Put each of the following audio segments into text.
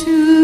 To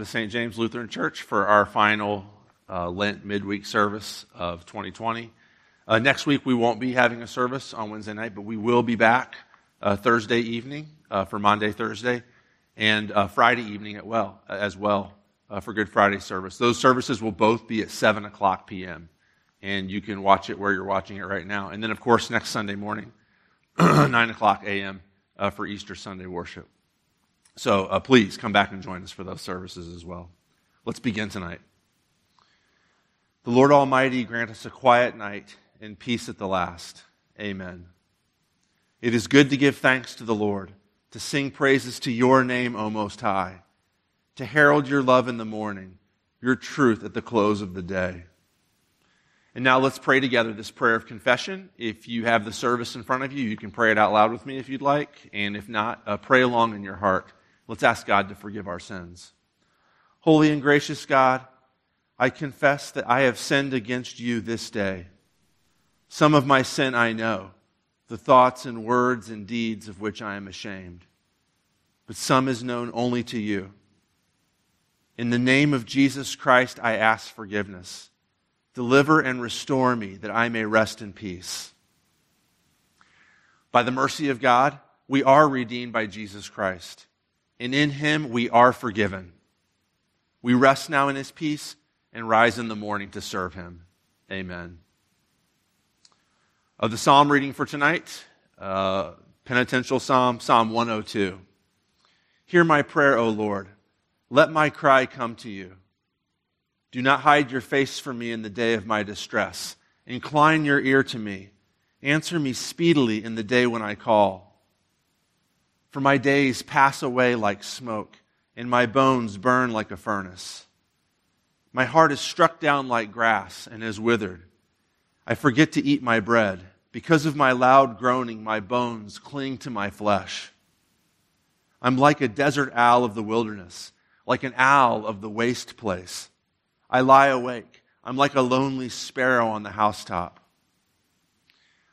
to St. James Lutheran Church for our final uh, Lent midweek service of 2020. Uh, next week, we won't be having a service on Wednesday night, but we will be back uh, Thursday evening uh, for Monday, Thursday, and uh, Friday evening at well, as well uh, for Good Friday service. Those services will both be at 7 o'clock p.m., and you can watch it where you're watching it right now. And then, of course, next Sunday morning, 9 o'clock a.m. For Easter Sunday worship. So uh, please come back and join us for those services as well. Let's begin tonight. The Lord Almighty grant us a quiet night and peace at the last. Amen. It is good to give thanks to the Lord, to sing praises to your name, O Most High, to herald your love in the morning, your truth at the close of the day. And now let's pray together this prayer of confession. If you have the service in front of you, you can pray it out loud with me if you'd like. And if not, uh, pray along in your heart. Let's ask God to forgive our sins. Holy and gracious God, I confess that I have sinned against you this day. Some of my sin I know, the thoughts and words and deeds of which I am ashamed. But some is known only to you. In the name of Jesus Christ, I ask forgiveness. Deliver and restore me that I may rest in peace. By the mercy of God, we are redeemed by Jesus Christ, and in him we are forgiven. We rest now in his peace and rise in the morning to serve him. Amen. Of the psalm reading for tonight, uh, penitential psalm, Psalm 102. Hear my prayer, O Lord. Let my cry come to you. Do not hide your face from me in the day of my distress. Incline your ear to me. Answer me speedily in the day when I call. For my days pass away like smoke, and my bones burn like a furnace. My heart is struck down like grass and is withered. I forget to eat my bread. Because of my loud groaning, my bones cling to my flesh. I'm like a desert owl of the wilderness, like an owl of the waste place. I lie awake. I'm like a lonely sparrow on the housetop.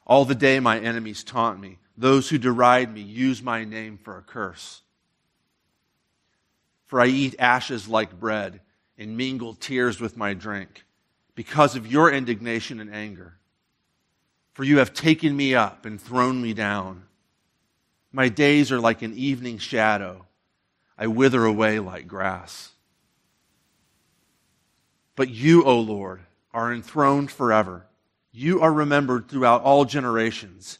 All the day my enemies taunt me. Those who deride me use my name for a curse. For I eat ashes like bread and mingle tears with my drink because of your indignation and anger. For you have taken me up and thrown me down. My days are like an evening shadow. I wither away like grass. But you, O Lord, are enthroned forever. You are remembered throughout all generations.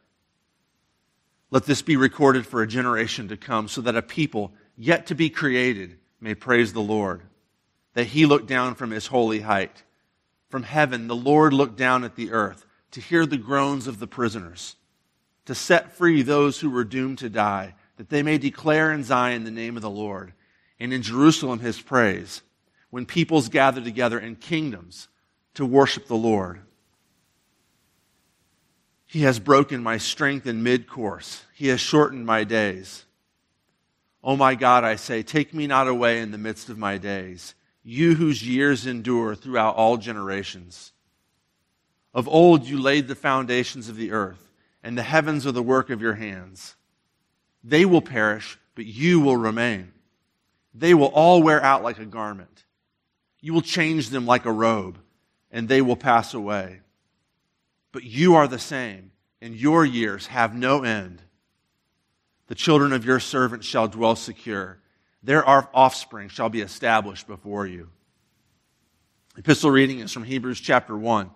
Let this be recorded for a generation to come, so that a people yet to be created may praise the Lord that he looked down from his holy height. From heaven, the Lord looked down at the earth to hear the groans of the prisoners, to set free those who were doomed to die, that they may declare in Zion the name of the Lord, and in Jerusalem his praise, when peoples gather together in kingdoms to worship the Lord. He has broken my strength in mid course. He has shortened my days. Oh my God, I say, take me not away in the midst of my days you whose years endure throughout all generations. Of old you laid the foundations of the earth, and the heavens are the work of your hands. They will perish, but you will remain. They will all wear out like a garment. You will change them like a robe, and they will pass away. But you are the same, and your years have no end. The children of your servants shall dwell secure their offspring shall be established before you. Epistle reading is from Hebrews chapter 1.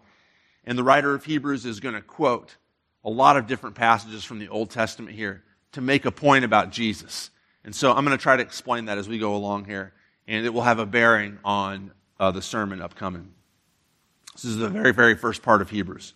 And the writer of Hebrews is going to quote a lot of different passages from the Old Testament here to make a point about Jesus. And so I'm going to try to explain that as we go along here, and it will have a bearing on uh, the sermon upcoming. This is the very, very first part of Hebrews.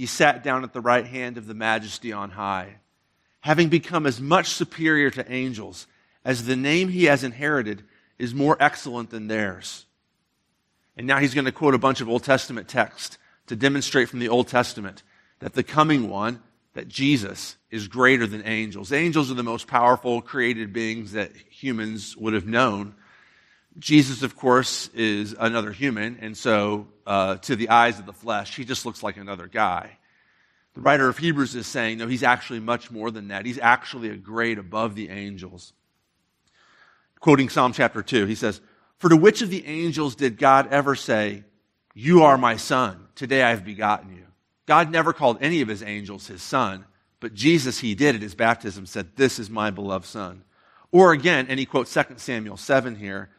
he sat down at the right hand of the majesty on high, having become as much superior to angels as the name he has inherited is more excellent than theirs. And now he's going to quote a bunch of Old Testament text to demonstrate from the Old Testament that the coming one, that Jesus, is greater than angels. Angels are the most powerful created beings that humans would have known. Jesus, of course, is another human, and so uh, to the eyes of the flesh, he just looks like another guy. The writer of Hebrews is saying, no, he's actually much more than that. He's actually a grade above the angels quoting Psalm chapter 2. He says, For to which of the angels did God ever say, You are my son, today I have begotten you? God never called any of his angels his son, but Jesus, he did at his baptism, said, This is my beloved son. Or again, and he quotes 2 Samuel 7 here,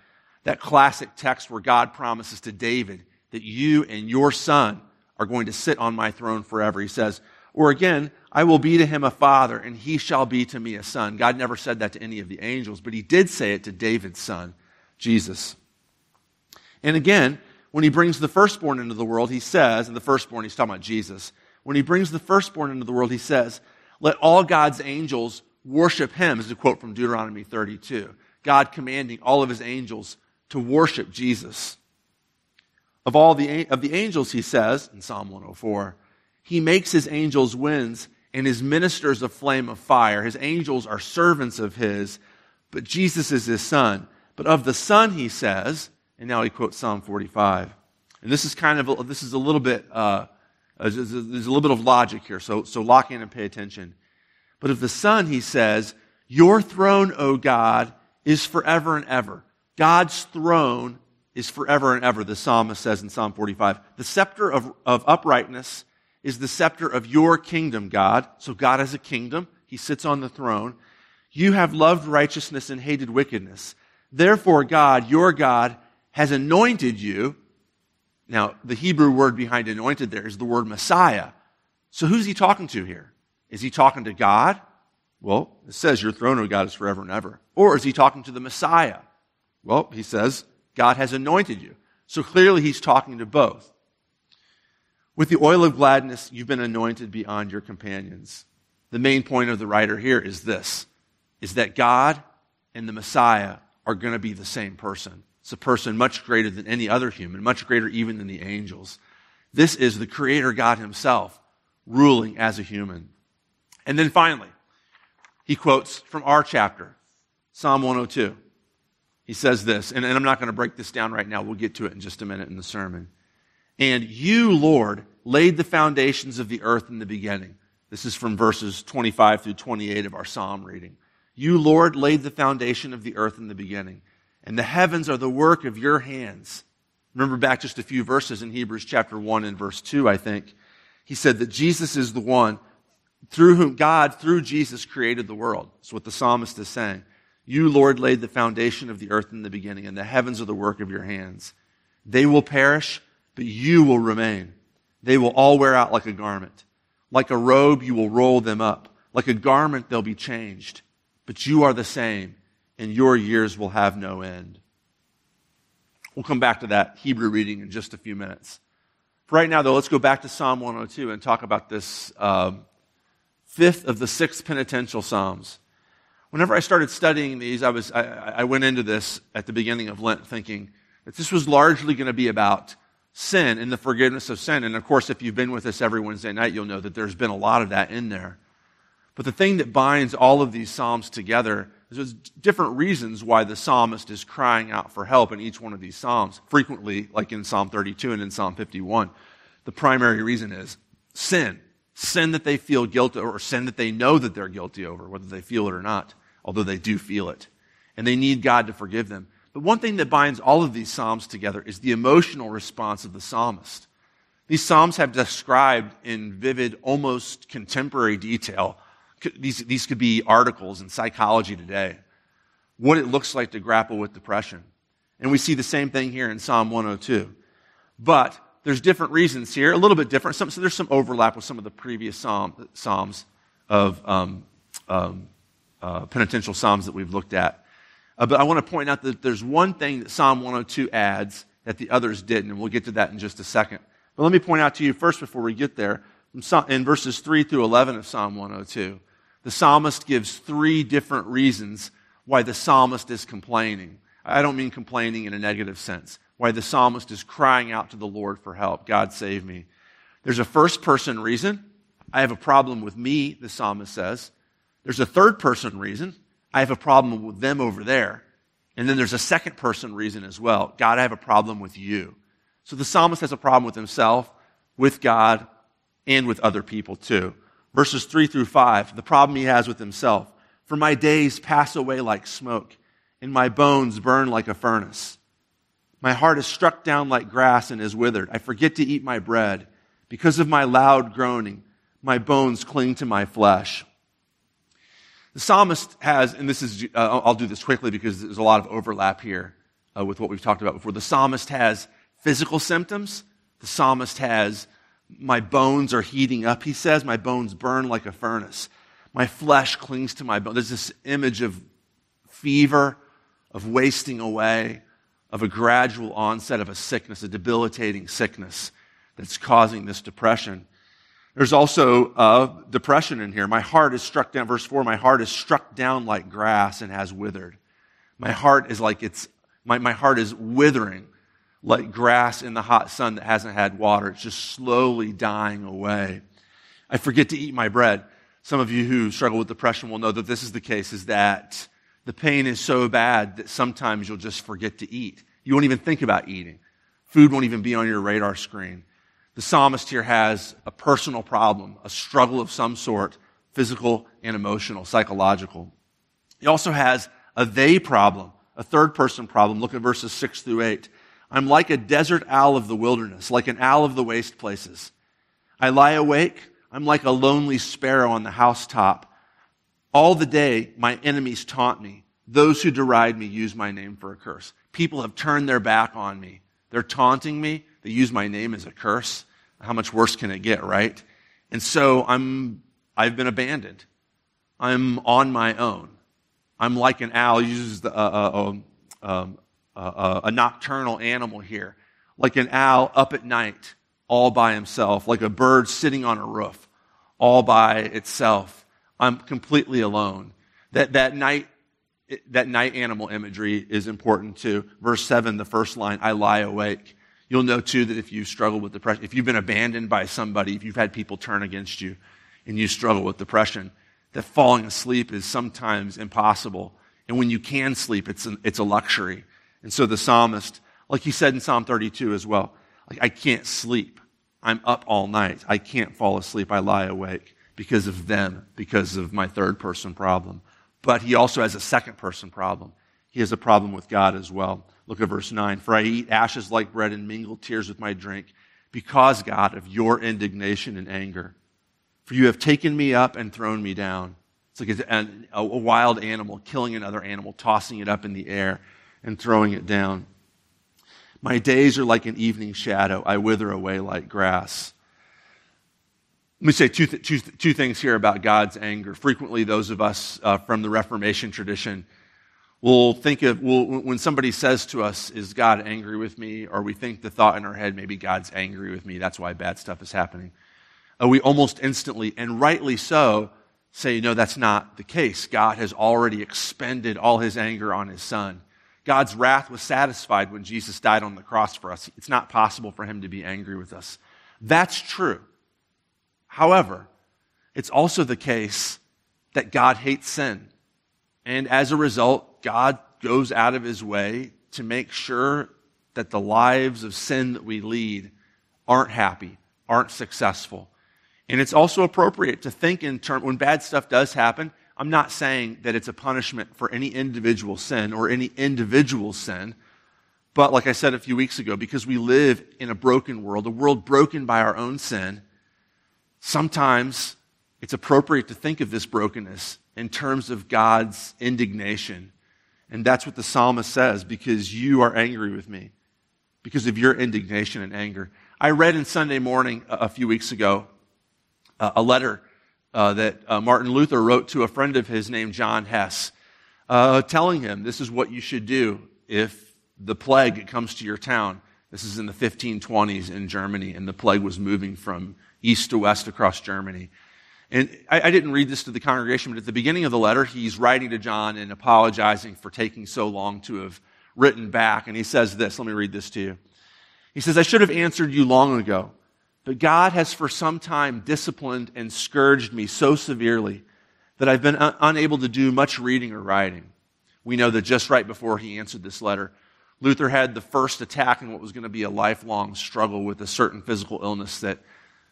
that classic text where God promises to David that you and your son are going to sit on my throne forever. He says, or again, I will be to him a father, and he shall be to me a son. God never said that to any of the angels, but he did say it to David's son, Jesus. And again, when he brings the firstborn into the world, he says, and the firstborn, he's talking about Jesus. When he brings the firstborn into the world, he says, Let all God's angels worship him, is a quote from Deuteronomy 32. God commanding all of his angels to worship Jesus. Of all the, of the angels, he says in Psalm 104, he makes his angels winds and his ministers a flame of fire. His angels are servants of his, but Jesus is his son. But of the son, he says, and now he quotes Psalm 45. And this is kind of, a, this is a little bit, uh, there's a little bit of logic here, so, so lock in and pay attention. But of the Son, he says, Your throne, O God, is forever and ever. God's throne is forever and ever, the psalmist says in Psalm 45. The scepter of, of uprightness is the scepter of your kingdom, God. So God has a kingdom. He sits on the throne. You have loved righteousness and hated wickedness. Therefore, God, your God, has anointed you. Now, the Hebrew word behind anointed there is the word Messiah. So who's he talking to here? Is he talking to God? Well, it says, Your throne, O God, is forever and ever. Or is he talking to the Messiah? Well, he says, God has anointed you. So clearly he's talking to both. With the oil of gladness, you've been anointed beyond your companions. The main point of the writer here is this, is that God and the Messiah are going to be the same person. It's a person much greater than any other human, much greater even than the angels. This is the Creator God Himself ruling as a human. And then finally, he quotes from our chapter, Psalm 102. He says this, and, and I'm not going to break this down right now. We'll get to it in just a minute in the sermon. And you, Lord, laid the foundations of the earth in the beginning. This is from verses 25 through 28 of our psalm reading. You, Lord, laid the foundation of the earth in the beginning, and the heavens are the work of your hands. Remember back just a few verses in Hebrews chapter 1 and verse 2, I think. He said that Jesus is the one through whom God, through Jesus, created the world. That's what the psalmist is saying. You, Lord, laid the foundation of the earth in the beginning, and the heavens are the work of your hands. They will perish, but you will remain. They will all wear out like a garment. Like a robe, you will roll them up. Like a garment, they'll be changed. But you are the same, and your years will have no end. We'll come back to that Hebrew reading in just a few minutes. For right now, though, let's go back to Psalm 102 and talk about this um, fifth of the six penitential Psalms. Whenever I started studying these, I, was, I, I went into this at the beginning of Lent thinking that this was largely going to be about sin and the forgiveness of sin. And of course, if you've been with us every Wednesday night, you'll know that there's been a lot of that in there. But the thing that binds all of these Psalms together is there's different reasons why the psalmist is crying out for help in each one of these Psalms. Frequently, like in Psalm 32 and in Psalm 51, the primary reason is sin. Sin that they feel guilty or sin that they know that they're guilty over, whether they feel it or not, although they do feel it. And they need God to forgive them. But one thing that binds all of these Psalms together is the emotional response of the psalmist. These Psalms have described in vivid, almost contemporary detail, these, these could be articles in psychology today, what it looks like to grapple with depression. And we see the same thing here in Psalm 102. But there's different reasons here, a little bit different. Some, so there's some overlap with some of the previous psalm, Psalms of um, um, uh, penitential Psalms that we've looked at. Uh, but I want to point out that there's one thing that Psalm 102 adds that the others didn't, and we'll get to that in just a second. But let me point out to you first before we get there, in verses 3 through 11 of Psalm 102, the psalmist gives three different reasons why the psalmist is complaining. I don't mean complaining in a negative sense. Why the psalmist is crying out to the Lord for help. God save me. There's a first person reason. I have a problem with me, the psalmist says. There's a third person reason. I have a problem with them over there. And then there's a second person reason as well. God, I have a problem with you. So the psalmist has a problem with himself, with God, and with other people too. Verses 3 through 5, the problem he has with himself. For my days pass away like smoke, and my bones burn like a furnace. My heart is struck down like grass and is withered. I forget to eat my bread. Because of my loud groaning, my bones cling to my flesh. The psalmist has, and this is, uh, I'll do this quickly because there's a lot of overlap here uh, with what we've talked about before. The psalmist has physical symptoms. The psalmist has, my bones are heating up, he says. My bones burn like a furnace. My flesh clings to my bone. There's this image of fever, of wasting away, of a gradual onset of a sickness, a debilitating sickness that's causing this depression. There's also uh, depression in here. My heart is struck down. Verse 4 My heart is struck down like grass and has withered. My heart is like it's, my, my heart is withering like grass in the hot sun that hasn't had water. It's just slowly dying away. I forget to eat my bread. Some of you who struggle with depression will know that this is the case, is that the pain is so bad that sometimes you'll just forget to eat. You won't even think about eating. Food won't even be on your radar screen. The psalmist here has a personal problem, a struggle of some sort, physical and emotional, psychological. He also has a they problem, a third person problem. Look at verses 6 through 8. I'm like a desert owl of the wilderness, like an owl of the waste places. I lie awake. I'm like a lonely sparrow on the housetop. All the day, my enemies taunt me. Those who deride me use my name for a curse. People have turned their back on me. They're taunting me. They use my name as a curse. How much worse can it get, right? And so I'm, I've been abandoned. I'm on my own. I'm like an owl. Uses the, uh, uh, um, uh, a nocturnal animal here. Like an owl up at night, all by himself. Like a bird sitting on a roof, all by itself. I'm completely alone. That, that night that night animal imagery is important too. Verse 7, the first line, I lie awake. You'll know too that if you struggle with depression, if you've been abandoned by somebody, if you've had people turn against you and you struggle with depression, that falling asleep is sometimes impossible. And when you can sleep, it's, an, it's a luxury. And so the psalmist, like he said in Psalm 32 as well, like, I can't sleep. I'm up all night. I can't fall asleep. I lie awake because of them, because of my third person problem. But he also has a second person problem. He has a problem with God as well. Look at verse 9. For I eat ashes like bread and mingle tears with my drink, because, God, of your indignation and anger. For you have taken me up and thrown me down. It's like a, wild animal killing another animal, tossing it up in the air and throwing it down. My days are like an evening shadow. I wither away like grass. Let me say two, th- two, th- two things here about God's anger. Frequently, those of us uh, from the Reformation tradition will think of, will, when somebody says to us, Is God angry with me? or we think the thought in our head, maybe God's angry with me, that's why bad stuff is happening. Uh, we almost instantly, and rightly so, say, No, that's not the case. God has already expended all his anger on his son. God's wrath was satisfied when Jesus died on the cross for us. It's not possible for him to be angry with us. That's true. However, it's also the case that God hates sin. And as a result, God goes out of his way to make sure that the lives of sin that we lead aren't happy, aren't successful. And it's also appropriate to think in terms, when bad stuff does happen, I'm not saying that it's a punishment for any individual sin or any individual sin. But like I said a few weeks ago, because we live in a broken world, a world broken by our own sin, Sometimes it's appropriate to think of this brokenness in terms of God's indignation. And that's what the psalmist says because you are angry with me, because of your indignation and anger. I read in Sunday morning a few weeks ago uh, a letter uh, that uh, Martin Luther wrote to a friend of his named John Hess, uh, telling him this is what you should do if the plague comes to your town. This is in the 1520s in Germany, and the plague was moving from east to west across Germany. And I, I, didn't read this to the congregation, but at the beginning of the letter, he's writing to John and apologizing for taking so long to have written back. And he says this. Let me read this to you. He says, I should have answered you long ago, but God has for some time disciplined and scourged me so severely that I've been un- unable to do much reading or writing. We know that just right before he answered this letter, Luther had the first attack in what was going to be a lifelong struggle with a certain physical illness that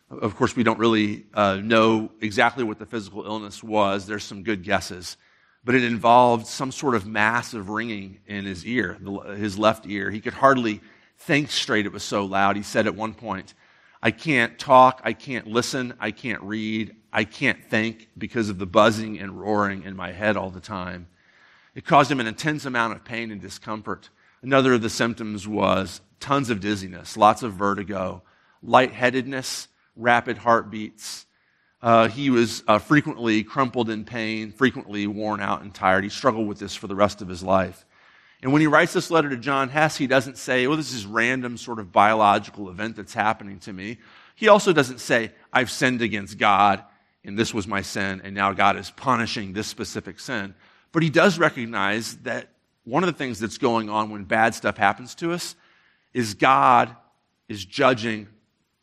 of course, we don't really uh, know exactly what the physical illness was. There's some good guesses. But it involved some sort of massive ringing in his ear, his left ear. He could hardly think straight. It was so loud. He said at one point, I can't talk, I can't listen, I can't read, I can't think because of the buzzing and roaring in my head all the time. It caused him an intense amount of pain and discomfort. Another of the symptoms was tons of dizziness, lots of vertigo, lightheadedness, rapid heartbeats. Uh, he was uh, frequently crumpled in pain, frequently worn out and tired. He struggled with this for the rest of his life. And when he writes this letter to John Hess, he doesn't say, well, this is random sort of biological event that's happening to me. He also doesn't say, I've sinned against God and this was my sin and now God is punishing this specific sin. But he does recognize that one of the things that's going on when bad stuff happens to us is God is judging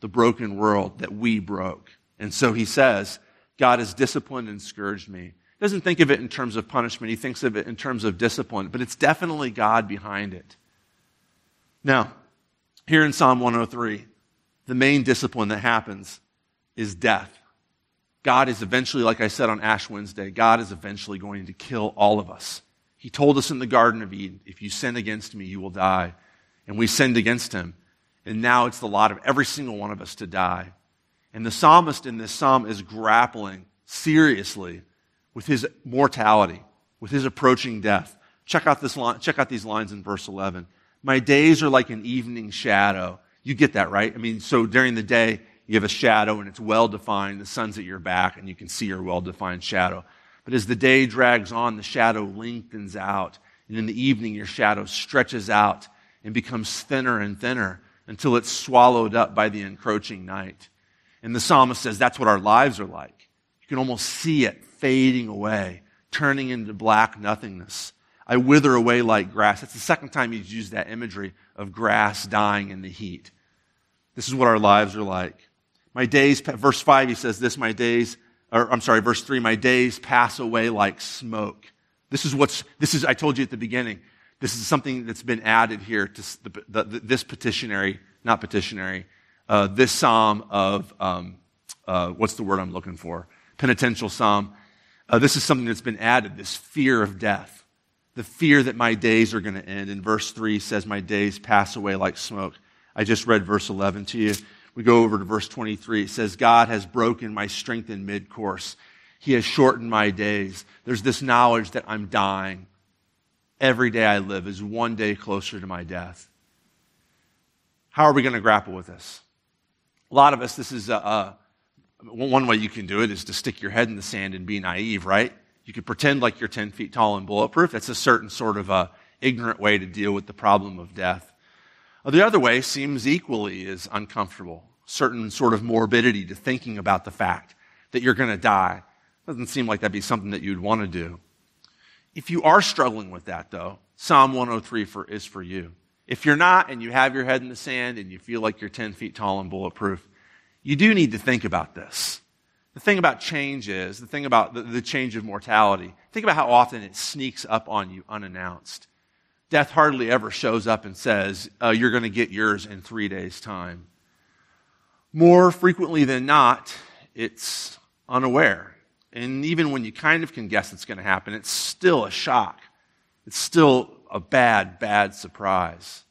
the broken world that we broke. And so he says, God has disciplined and scourged me. He doesn't think of it in terms of punishment, he thinks of it in terms of discipline, but it's definitely God behind it. Now, here in Psalm 103, the main discipline that happens is death. God is eventually, like I said on Ash Wednesday, God is eventually going to kill all of us. He told us in the Garden of Eden, if you sin against me, you will die. And we sinned against him. And now it's the lot of every single one of us to die. And the psalmist in this psalm is grappling seriously with his mortality, with his approaching death. Check out, this line, check out these lines in verse 11. My days are like an evening shadow. You get that, right? I mean, so during the day, you have a shadow and it's well defined. The sun's at your back and you can see your well defined shadow. But as the day drags on, the shadow lengthens out. And in the evening, your shadow stretches out and becomes thinner and thinner until it's swallowed up by the encroaching night. And the psalmist says that's what our lives are like. You can almost see it fading away, turning into black nothingness. I wither away like grass. That's the second time he's used that imagery of grass dying in the heat. This is what our lives are like. My days, verse 5, he says this, my days, or I'm sorry, verse 3, my days pass away like smoke. This is what's, this is, I told you at the beginning, this is something that's been added here to the, the, the, this petitionary, not petitionary, uh, this psalm of, um, uh, what's the word I'm looking for? Penitential psalm. Uh, this is something that's been added, this fear of death. The fear that my days are going to end. In verse 3 says, My days pass away like smoke. I just read verse 11 to you. We go over to verse 23. It says, God has broken my strength in mid course. He has shortened my days. There's this knowledge that I'm dying. Every day I live is one day closer to my death. How are we going to grapple with this? A lot of us, this is a, a, one way you can do it is to stick your head in the sand and be naive, right? You could pretend like you're 10 feet tall and bulletproof. That's a certain sort of a ignorant way to deal with the problem of death. The other way seems equally as uncomfortable. Certain sort of morbidity to thinking about the fact that you're going to die. Doesn't seem like that'd be something that you'd want to do. If you are struggling with that, though, Psalm 103 for, is for you. If you're not and you have your head in the sand and you feel like you're 10 feet tall and bulletproof, you do need to think about this. The thing about change is, the thing about the, the change of mortality, think about how often it sneaks up on you unannounced. Death hardly ever shows up and says, uh, You're going to get yours in three days' time. More frequently than not, it's unaware. And even when you kind of can guess it's going to happen, it's still a shock. It's still a bad, bad surprise.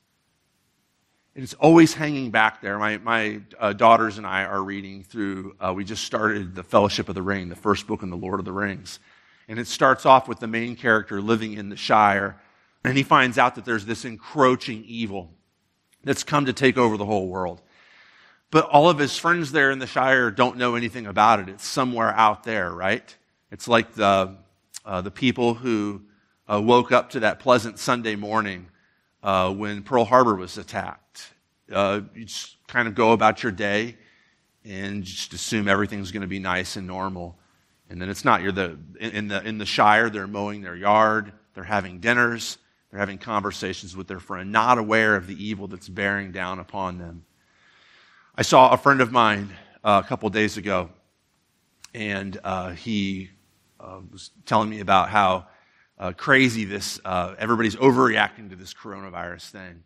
And it's always hanging back there. My, my uh, daughters and I are reading through, uh, we just started The Fellowship of the Ring, the first book in the Lord of the Rings. And it starts off with the main character living in the Shire and he finds out that there's this encroaching evil that's come to take over the whole world. But all of his friends there in the Shire don't know anything about it. It's somewhere out there, right? It's like the, uh, the people who uh, woke up to that pleasant Sunday morning uh, when Pearl Harbor was attacked. Uh, you just kind of go about your day and just assume everything's going to be nice and normal. And then it's not. You're the, in, the, in the Shire, they're mowing their yard, they're having dinners, they're having conversations with their friend, not aware of the evil that's bearing down upon them. I saw a friend of mine uh, a couple days ago, and uh, he uh, was telling me about how uh, crazy this, uh, everybody's overreacting to this coronavirus thing.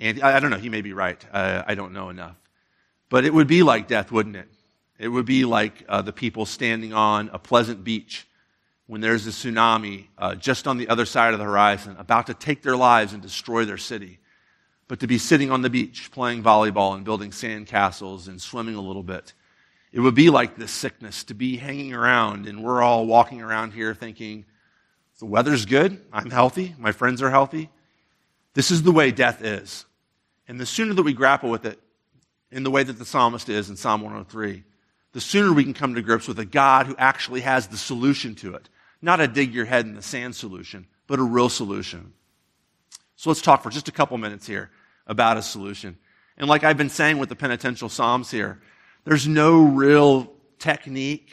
And I, I don't know, he may be right. I don't know enough. But it would be like death, wouldn't it? It would be like uh, the people standing on a pleasant beach when there's a tsunami just on the other side of the horizon, about to take their lives and destroy their city. But to be sitting on the beach playing volleyball and building sand castles and swimming a little bit. It would be like this sickness to be hanging around, and we're all walking around here thinking, the weather's good, I'm healthy, my friends are healthy. This is the way death is. And the sooner that we grapple with it, in the way that the psalmist is in Psalm 103, the sooner we can come to grips with a God who actually has the solution to it. Not a dig your head in the sand solution, but a real solution. So let's talk for just a couple minutes here about a solution. And like I've been saying with the penitential Psalms here, there's no real technique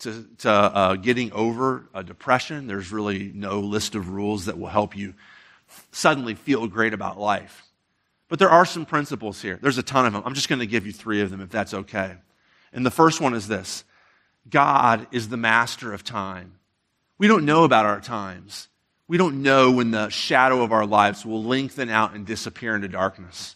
to, to uh, getting over a depression. There's really no list of rules that will help you suddenly feel great about life. But there are some principles here. There's a ton of them. I'm just going to give you three of them if that's okay. And the first one is this God is the master of time. We don't know about our times. We don't know when the shadow of our lives will lengthen out and disappear into darkness.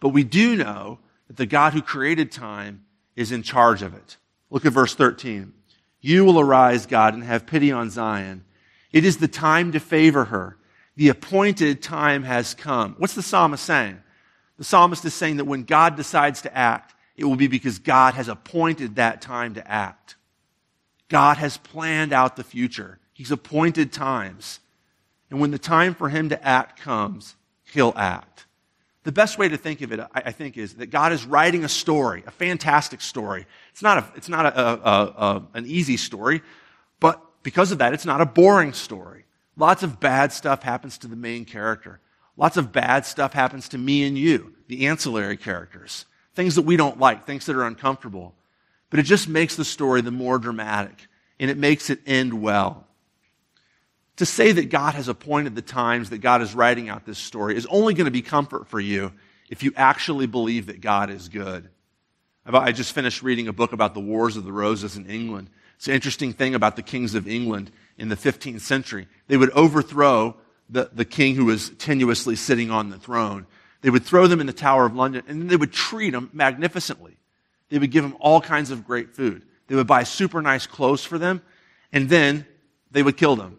But we do know that the God who created time is in charge of it. Look at verse 13. You will arise, God, and have pity on Zion. It is the time to favor her. The appointed time has come. What's the psalmist saying? The psalmist is saying that when God decides to act, it will be because God has appointed that time to act. God has planned out the future. He's appointed times. And when the time for him to act comes, he'll act. The best way to think of it, I, think, is that God is writing a story, a fantastic story. It's not, a, it's not a, a, a, an easy story, but because of that, it's not a boring story. Lots of bad stuff happens to the main character. Lots of bad stuff happens to me and you, the ancillary characters. Things that we don't like, things that are uncomfortable. But it just makes the story the more dramatic, and it makes it end well. To say that God has appointed the times that God is writing out this story is only going to be comfort for you if you actually believe that God is good. I just finished reading a book about the Wars of the Roses in England. It's an interesting thing about the kings of England in the 15th century. They would overthrow the, the king who was tenuously sitting on the throne. They would throw them in the Tower of London, and then they would treat them magnificently. They would give them all kinds of great food. They would buy super nice clothes for them, and then they would kill them.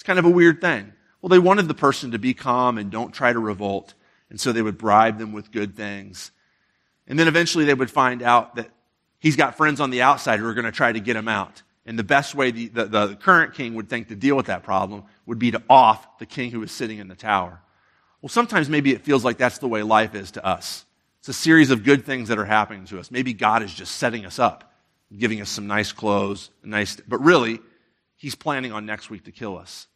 It's kind of a weird thing. Well, they wanted the person to be calm and don't try to revolt, and so they would bribe them with good things. And then eventually they would find out that he's got friends on the outside who are going to try to get him out. And the best way the, the, the, current king would think to deal with that problem would be to off the king who is sitting in the tower. Well, sometimes maybe it feels like that's the way life is to us. It's a series of good things that are happening to us. Maybe God is just setting us up, giving us some nice clothes, nice, but really, he's planning on next week to kill us.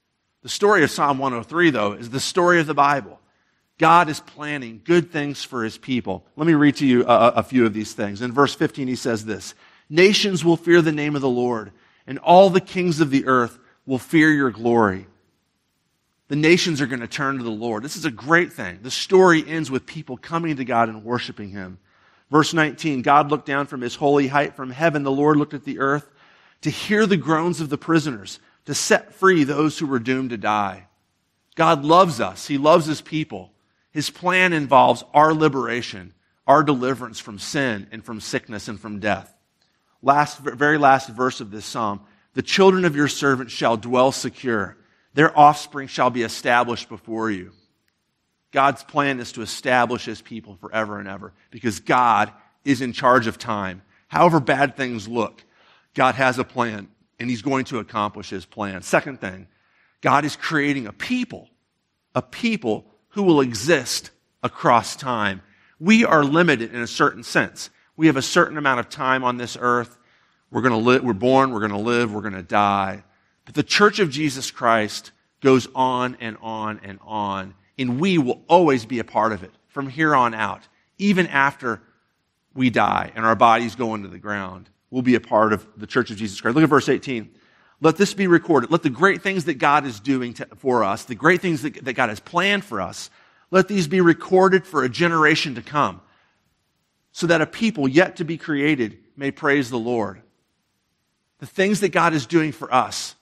The story of Psalm 103, though, is the story of the Bible. God is planning good things for his people. Let me read to you a, a few of these things. In verse 15, he says this Nations will fear the name of the Lord, and all the kings of the earth will fear your glory. The nations are going to turn to the Lord. This is a great thing. The story ends with people coming to God and worshiping Him. Verse 19 God looked down from His holy height from heaven. The Lord looked at the earth to hear the groans of the prisoners, to set free those who were doomed to die. God loves us, He loves His people. His plan involves our liberation, our deliverance from sin and from sickness and from death. Last, very last verse of this psalm. The children of your servant shall dwell secure. Their offspring shall be established before you. God's plan is to establish his people forever and ever because God is in charge of time. However bad things look, God has a plan and he's going to accomplish his plan. Second thing, God is creating a people, a people who will exist across time. We are limited in a certain sense. We have a certain amount of time on this earth. We're going to live, we're born, we're going to live, we're going to die. But the church of Jesus Christ goes on and on and on, and we will always be a part of it from here on out, even after we die and our bodies go into the ground. We'll be a part of the church of Jesus Christ. Look at verse 18. Let this be recorded. Let the great things that God is doing to, for us, the great things that, that God has planned for us, let these be recorded for a generation to come, so that a people yet to be created may praise the Lord. The things that God is doing for us,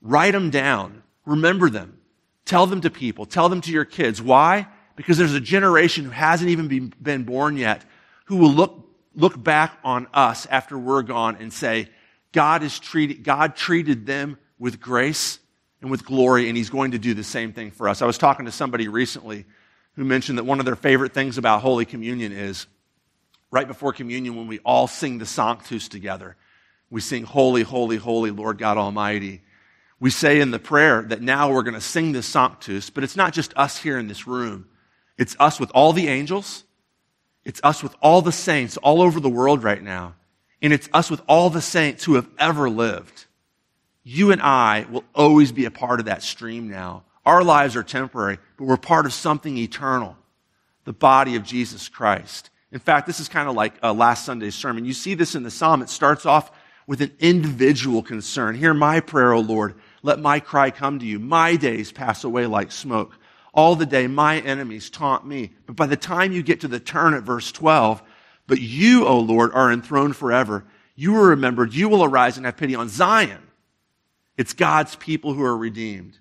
write them down, remember them, tell them to people, tell them to your kids. Why? Because there's a generation who hasn't even been born yet who will look, look back on us after we're gone and say, God, is treated, God treated them with grace and with glory, and He's going to do the same thing for us. I was talking to somebody recently who mentioned that one of their favorite things about Holy Communion is right before communion when we all sing the Sanctus together. We sing, Holy, Holy, Holy, Lord God Almighty. We say in the prayer that now we're going to sing the Sanctus, but it's not just us here in this room. It's us with all the angels. It's us with all the saints all over the world right now. And it's us with all the saints who have ever lived. You and I will always be a part of that stream now. Our lives are temporary, but we're part of something eternal the body of Jesus Christ. In fact, this is kind of like uh, last Sunday's sermon. You see this in the psalm. It starts off with an individual concern. Hear my prayer, O Lord. Let my cry come to you. My days pass away like smoke. All the day, my enemies taunt me. But by the time you get to the turn at verse 12, but you, O Lord, are enthroned forever. You are remembered. You will arise and have pity on Zion. It's God's people who are redeemed.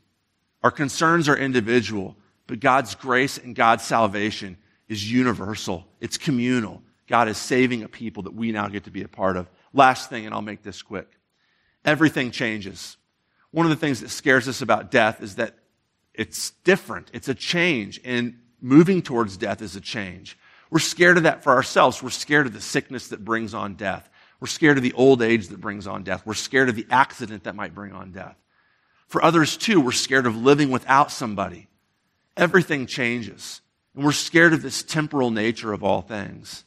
Our concerns are individual, but God's grace and God's salvation is universal. It's communal. God is saving a people that we now get to be a part of. Last thing, and I'll make this quick. Everything changes. One of the things that scares us about death is that it's different. It's a change, and moving towards death is a change. We're scared of that for ourselves. We're scared of the sickness that brings on death. We're scared of the old age that brings on death. We're scared of the accident that might bring on death. For others, too, we're scared of living without somebody. Everything changes. And we're scared of this temporal nature of all things.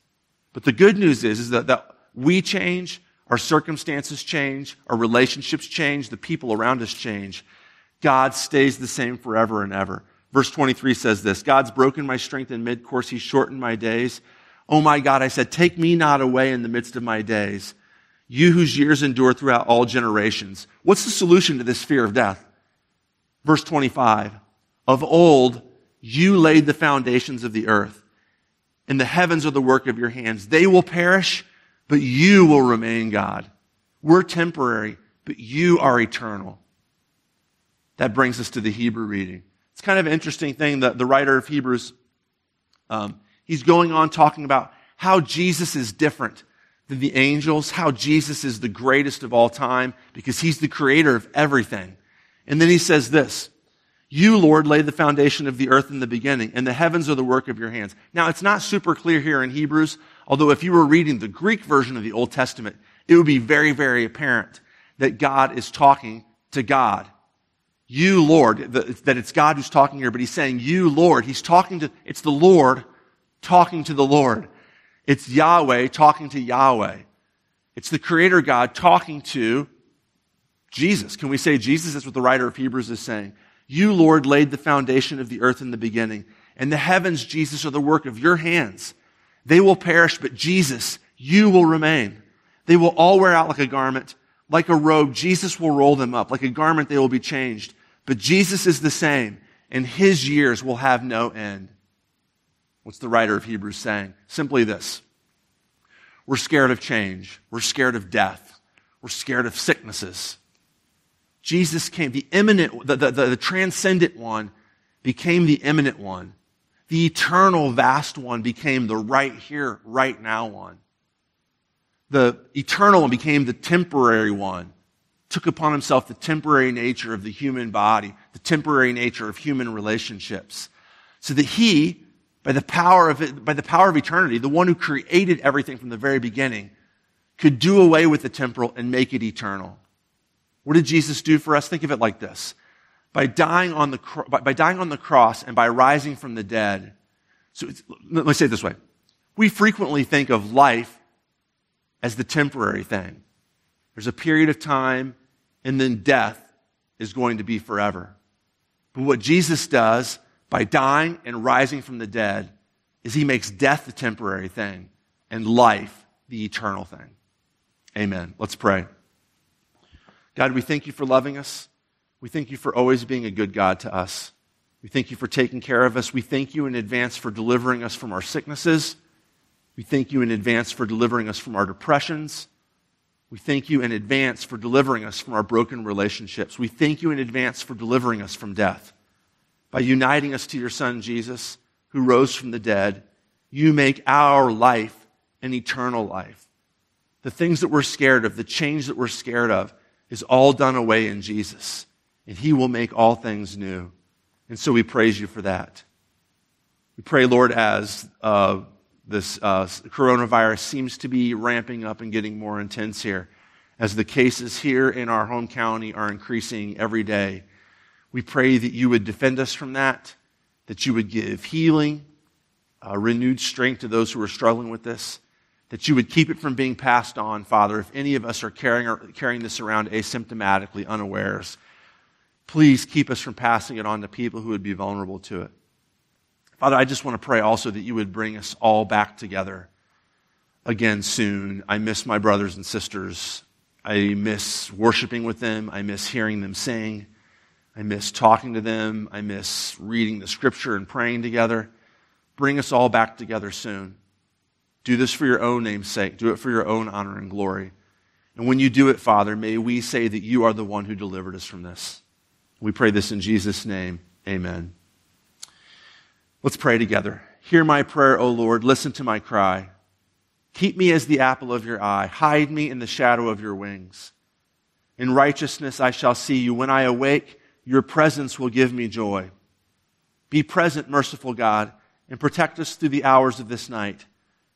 But the good news is, is that, that we change, our circumstances change, our relationships change, the people around us change. God stays the same forever and ever. Verse 23 says this God's broken my strength in mid course, He's shortened my days. Oh my God, I said, take me not away in the midst of my days. You whose years endure throughout all generations. What's the solution to this fear of death? Verse 25. Of old, you laid the foundations of the earth, and the heavens are the work of your hands. They will perish, but you will remain God. We're temporary, but you are eternal. That brings us to the Hebrew reading. It's kind of an interesting thing that the writer of Hebrews, um, he's going on talking about how Jesus is different than the angels, how Jesus is the greatest of all time because he's the creator of everything. And then he says this, you, Lord, laid the foundation of the earth in the beginning, and the heavens are the work of your hands. Now, it's not super clear here in Hebrews, although if you were reading the Greek version of the Old Testament, it would be very, very apparent that God is talking to God. You, Lord, that it's God who's talking here, but he's saying, you, Lord. He's talking to, it's the Lord talking to the Lord. It's Yahweh talking to Yahweh. It's the Creator God talking to Jesus. Can we say Jesus? That's what the writer of Hebrews is saying. You, Lord, laid the foundation of the earth in the beginning, and the heavens, Jesus, are the work of your hands. They will perish, but Jesus, you will remain. They will all wear out like a garment. Like a robe, Jesus will roll them up. Like a garment, they will be changed. But Jesus is the same, and his years will have no end. What's the writer of Hebrews saying? Simply this We're scared of change, we're scared of death, we're scared of sicknesses. Jesus came, the immanent, the, the, the, the transcendent one became the immanent one. The eternal, vast one became the right here, right now one. The eternal one became the temporary one took upon himself the temporary nature of the human body, the temporary nature of human relationships, so that he, by the power of it, by the power of eternity, the one who created everything from the very beginning, could do away with the temporal and make it eternal. What did Jesus do for us? Think of it like this. By dying on the, by dying on the cross and by rising from the dead. So let me say it this way. We frequently think of life as the temporary thing. There's a period of time, and then death is going to be forever. But what Jesus does by dying and rising from the dead is he makes death the temporary thing and life the eternal thing. Amen. Let's pray. God, we thank you for loving us. We thank you for always being a good God to us. We thank you for taking care of us. We thank you in advance for delivering us from our sicknesses. We thank you in advance for delivering us from our depressions. We thank you in advance for delivering us from our broken relationships. We thank you in advance for delivering us from death. By uniting us to your Son, Jesus, who rose from the dead, you make our life an eternal life. The things that we're scared of, the change that we're scared of, is all done away in Jesus. And he will make all things new. And so we praise you for that. We pray, Lord, as uh, this uh, coronavirus seems to be ramping up and getting more intense here. As the cases here in our home county are increasing every day, we pray that you would defend us from that, that you would give healing, uh, renewed strength to those who are struggling with this, that you would keep it from being passed on, Father. If any of us are carrying, or, carrying this around asymptomatically, unawares, please keep us from passing it on to people who would be vulnerable to it. Father, I just want to pray also that you would bring us all back together again soon. I miss my brothers and sisters. I miss worshiping with them. I miss hearing them sing. I miss talking to them. I miss reading the scripture and praying together. Bring us all back together soon. Do this for your own name's sake. Do it for your own honor and glory. And when you do it, Father, may we say that you are the one who delivered us from this. We pray this in Jesus' name. Amen. Let's pray together. Hear my prayer, O Lord. Listen to my cry. Keep me as the apple of your eye. Hide me in the shadow of your wings. In righteousness I shall see you. When I awake, your presence will give me joy. Be present, merciful God, and protect us through the hours of this night,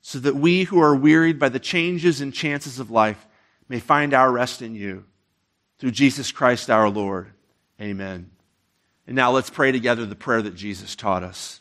so that we who are wearied by the changes and chances of life may find our rest in you. Through Jesus Christ our Lord. Amen. And now let's pray together the prayer that Jesus taught us.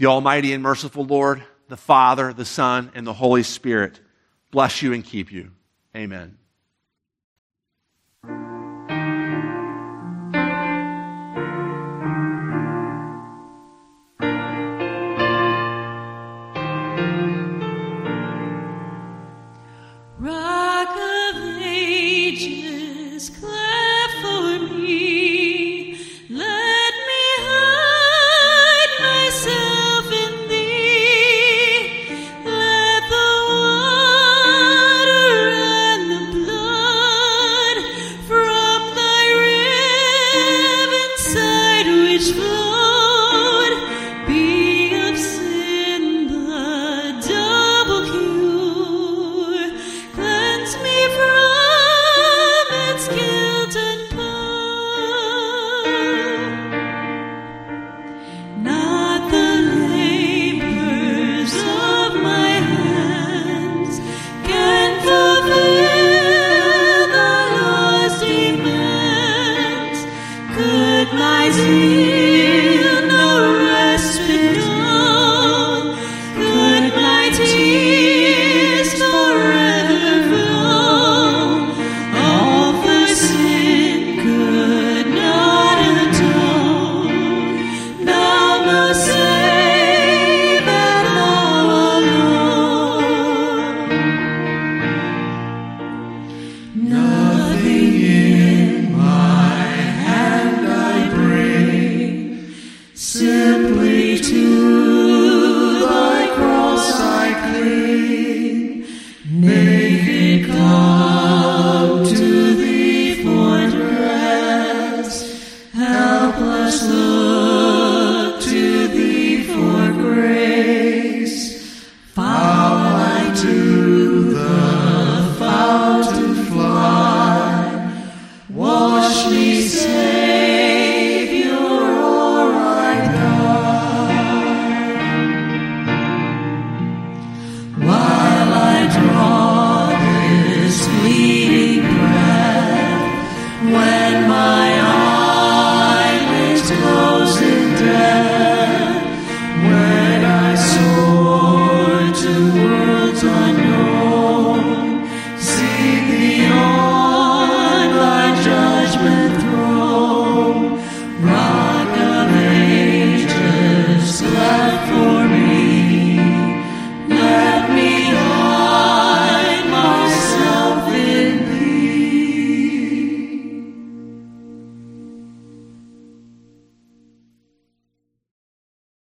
The Almighty and merciful Lord, the Father, the Son, and the Holy Spirit bless you and keep you. Amen.